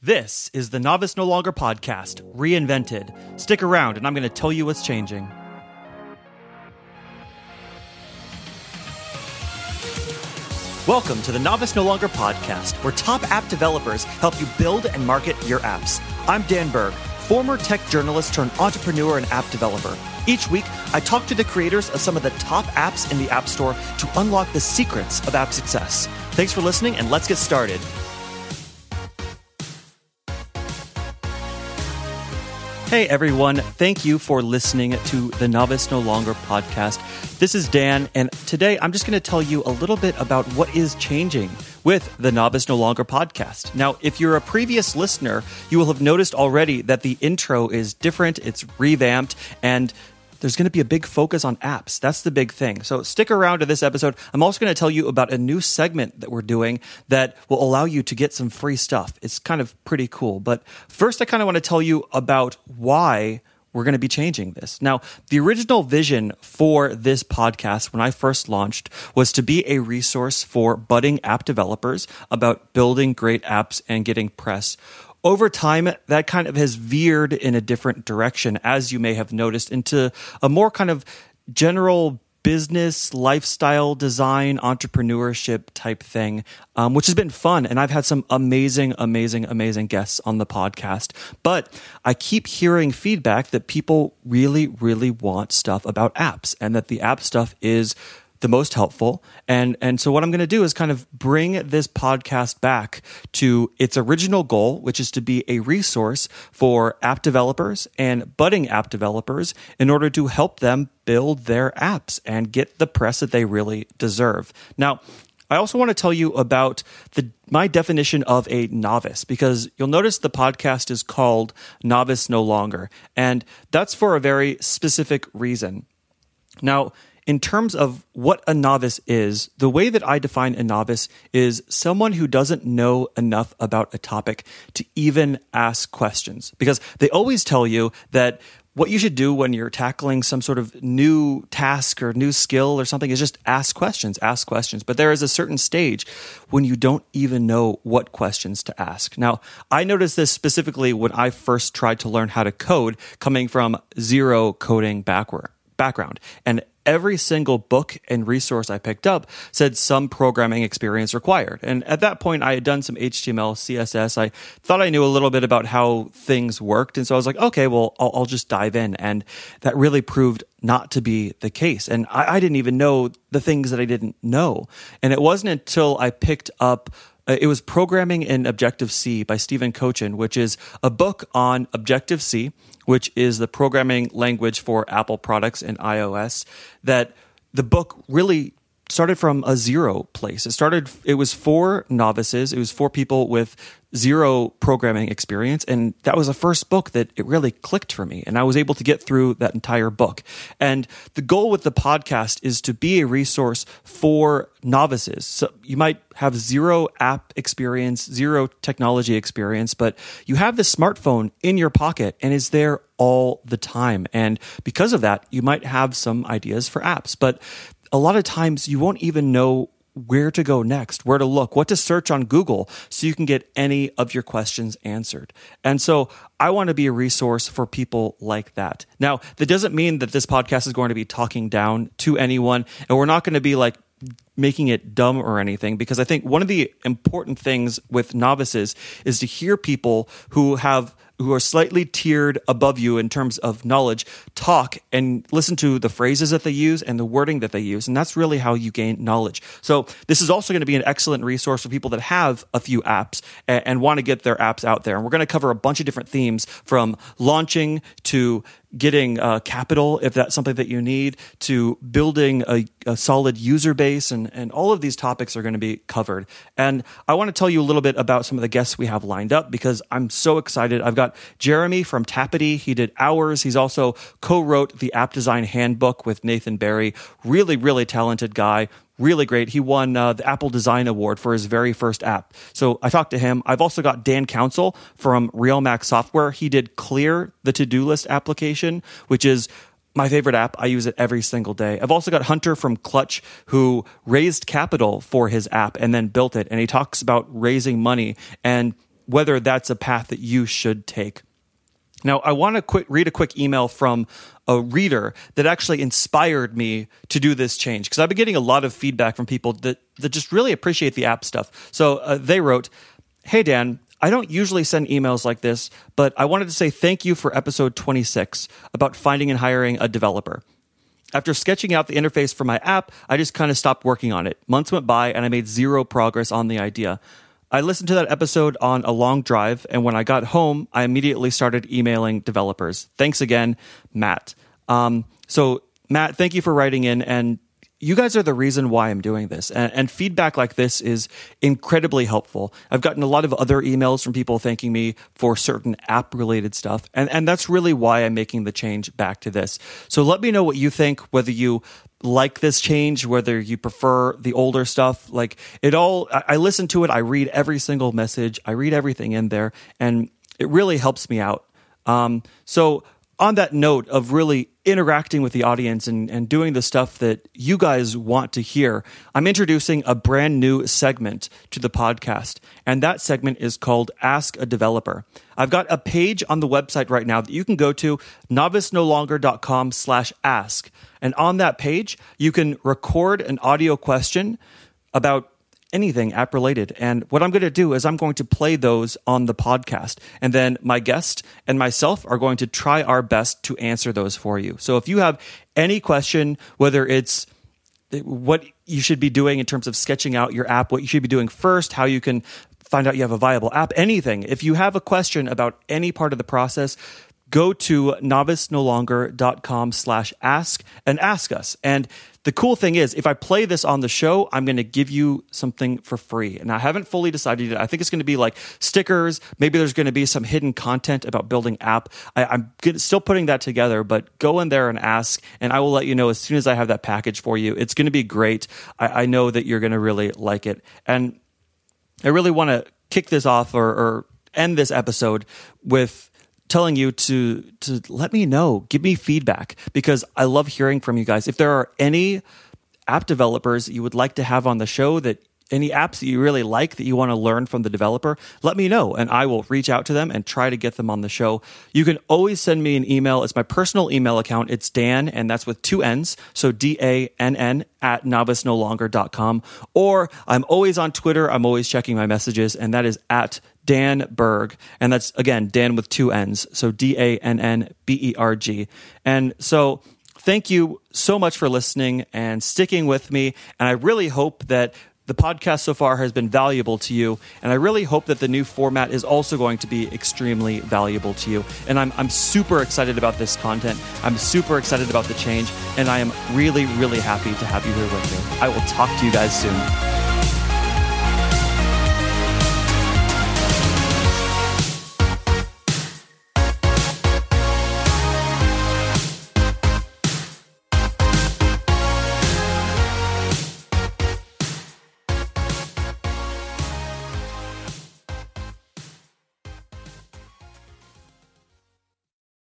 This is the Novice No Longer podcast, reinvented. Stick around, and I'm going to tell you what's changing. Welcome to the Novice No Longer podcast, where top app developers help you build and market your apps. I'm Dann Berg, former tech journalist turned entrepreneur and app developer. Each week, I talk to the creators of some of the top apps in the App Store to unlock the secrets of app success. Thanks for listening, and let's get started. Hey everyone, thank you for listening to the Novice No Longer podcast. This is Dan, and today I'm just going to tell you a little bit about what is changing with the Novice No Longer podcast. Now, if you're a previous listener, you will have noticed already that the intro is different, it's revamped, and there's going to be a big focus on apps. That's the big thing. So stick around to this episode. I'm also going to tell you about a new segment that we're doing that will allow you to get some free stuff. It's kind of pretty cool. But first, I kind of want to tell you about why we're going to be changing this. Now, the original vision for this podcast when I first launched was to be a resource for budding app developers about building great apps and getting press over time, that kind of has veered in a different direction, as you may have noticed, into a more kind of general business, lifestyle design, entrepreneurship type thing, um, which has been fun. And I've had some amazing, amazing, amazing guests on the podcast. But I keep hearing feedback that people really, really want stuff about apps and that the app stuff is the most helpful. And and so what I'm going to do is kind of bring this podcast back to its original goal, which is to be a resource for app developers and budding app developers in order to help them build their apps and get the press that they really deserve. Now, I also want to tell you about the my definition of a novice because you'll notice the podcast is called Novice No Longer and that's for a very specific reason. Now, in terms of what a novice is, the way that I define a novice is someone who doesn't know enough about a topic to even ask questions. Because they always tell you that what you should do when you're tackling some sort of new task or new skill or something is just ask questions, ask questions. But there is a certain stage when you don't even know what questions to ask. Now, I noticed this specifically when I first tried to learn how to code coming from zero coding backward background. And every single book and resource I picked up said some programming experience required. And at that point, I had done some HTML, CSS. I thought I knew a little bit about how things worked. And so I was like, okay, well, I'll, I'll just dive in. And that really proved not to be the case. And I, I didn't even know the things that I didn't know. And it wasn't until I picked up Uh, it was Programming in Objective C by Stephen Kochan, which is a book on Objective C, which is the programming language for Apple products and iOS. That the book really started from a zero place. It started, it was for novices, it was for people with zero programming experience. And that was the first book that it really clicked for me. And I was able to get through that entire book. And the goal with the podcast is to be a resource for novices. So you might have zero app experience, zero technology experience, but you have this smartphone in your pocket and is there all the time. And because of that, you might have some ideas for apps, but a lot of times you won't even know where to go next, where to look, what to search on Google so you can get any of your questions answered. And so I want to be a resource for people like that. Now, that doesn't mean that this podcast is going to be talking down to anyone, and we're not going to be like making it dumb or anything because I think one of the important things with novices is to hear people who have who are slightly tiered above you in terms of knowledge talk and listen to the phrases that they use and the wording that they use. And that's really how you gain knowledge. So this is also going to be an excellent resource for people that have a few apps and, and want to get their apps out there. And we're going to cover a bunch of different themes from launching to getting uh, capital if that's something that you need to building a, a, solid user base and, and all of these topics are going to be covered. And i want to tell you a little bit about some of the guests we have lined up because i'm so excited. I've got jeremy from Tapity. He did Hours he's also co-wrote the app design handbook with nathan barry really really talented guy really great. He won uh, the Apple Design Award for his very first app. So I talked to him. I've also got Dan Counsell from Realmac Software. He did Clear, the to do list application, which is my favorite app. I use it every single day. I've also got Hunter from Clutch who raised capital for his app and then built it. And he talks about raising money and whether that's a path that you should take. Now, I want to quick, read a quick email from a reader that actually inspired me to do this change because I've been getting a lot of feedback from people that, that just really appreciate the app stuff. So uh, they wrote, Hey, Dan, I don't usually send emails like this, but I wanted to say thank you for episode 26 about finding and hiring a developer. After sketching out the interface for my app, I just kind of stopped working on it. Months went by and I made zero progress on the idea. I listened to that episode on a long drive, and when I got home, I immediately started emailing developers. Thanks again, Matt. Um, so, Matt, thank you for writing in. And you guys are the reason why I'm doing this. And, and, feedback like this is incredibly helpful. I've gotten a lot of other emails from people thanking me for certain app related stuff. And, and that's really why I'm making the change back to this. So let me know what you think, whether you like this change, whether you prefer the older stuff. Like it all, I, I listen to it. I read every single message. I read everything in there and it really helps me out. Um, so on that note of really interacting with the audience and, and doing the stuff that you guys want to hear, I'm introducing a brand new segment to the podcast. And that segment is called Ask a Developer. I've got a page on the website right now that you can go to novicenolonger.com slash ask. And on that page, you can record an audio question about anything app related. And what I'm going to do is I'm going to play those on the podcast. And then my guest and myself are going to try our best to answer those for you. So if you have any question, whether it's eh, what you should be doing in terms of sketching out your app, what you should be doing first, how you can find out you have a viable app, anything. If you have a question about any part of the process, go to novicenolonger.com slash ask and ask us. And the cool thing is, if I play this on the show, I'm going to give you something for free. And I haven't fully decided yet. I think it's going to be like stickers. Maybe there's going to be some hidden content about building app. I, am still putting that together, but go in there and ask, and I will let you know as soon as I have that package for you. It's going to be great. I, I know that you're going to really like it. And I really want to kick this off or, or end this episode with telling you to to let me know, give me feedback because I love hearing from you guys. If there are any app developers you would like to have on the show that any apps that you really like that you want to learn from the developer, let me know and I will reach out to them and try to get them on the show. You can always send me an email. It's my personal email account. It's Dann, and that's with two N's. So D A N N at novicenolonger.com. Or I'm always on Twitter. I'm always checking my messages, and that is at Dann Berg. And that's again, Dann with two N's. So D A N N B E R G. And so thank you so much for listening and sticking with me. And I really hope that the podcast so far has been valuable to you, and I really hope that the new format is also going to be extremely valuable to you. And I'm, I'm super excited about this content. I'm super excited about the change, and I am really, really happy to have you here with me. I will talk to you guys soon.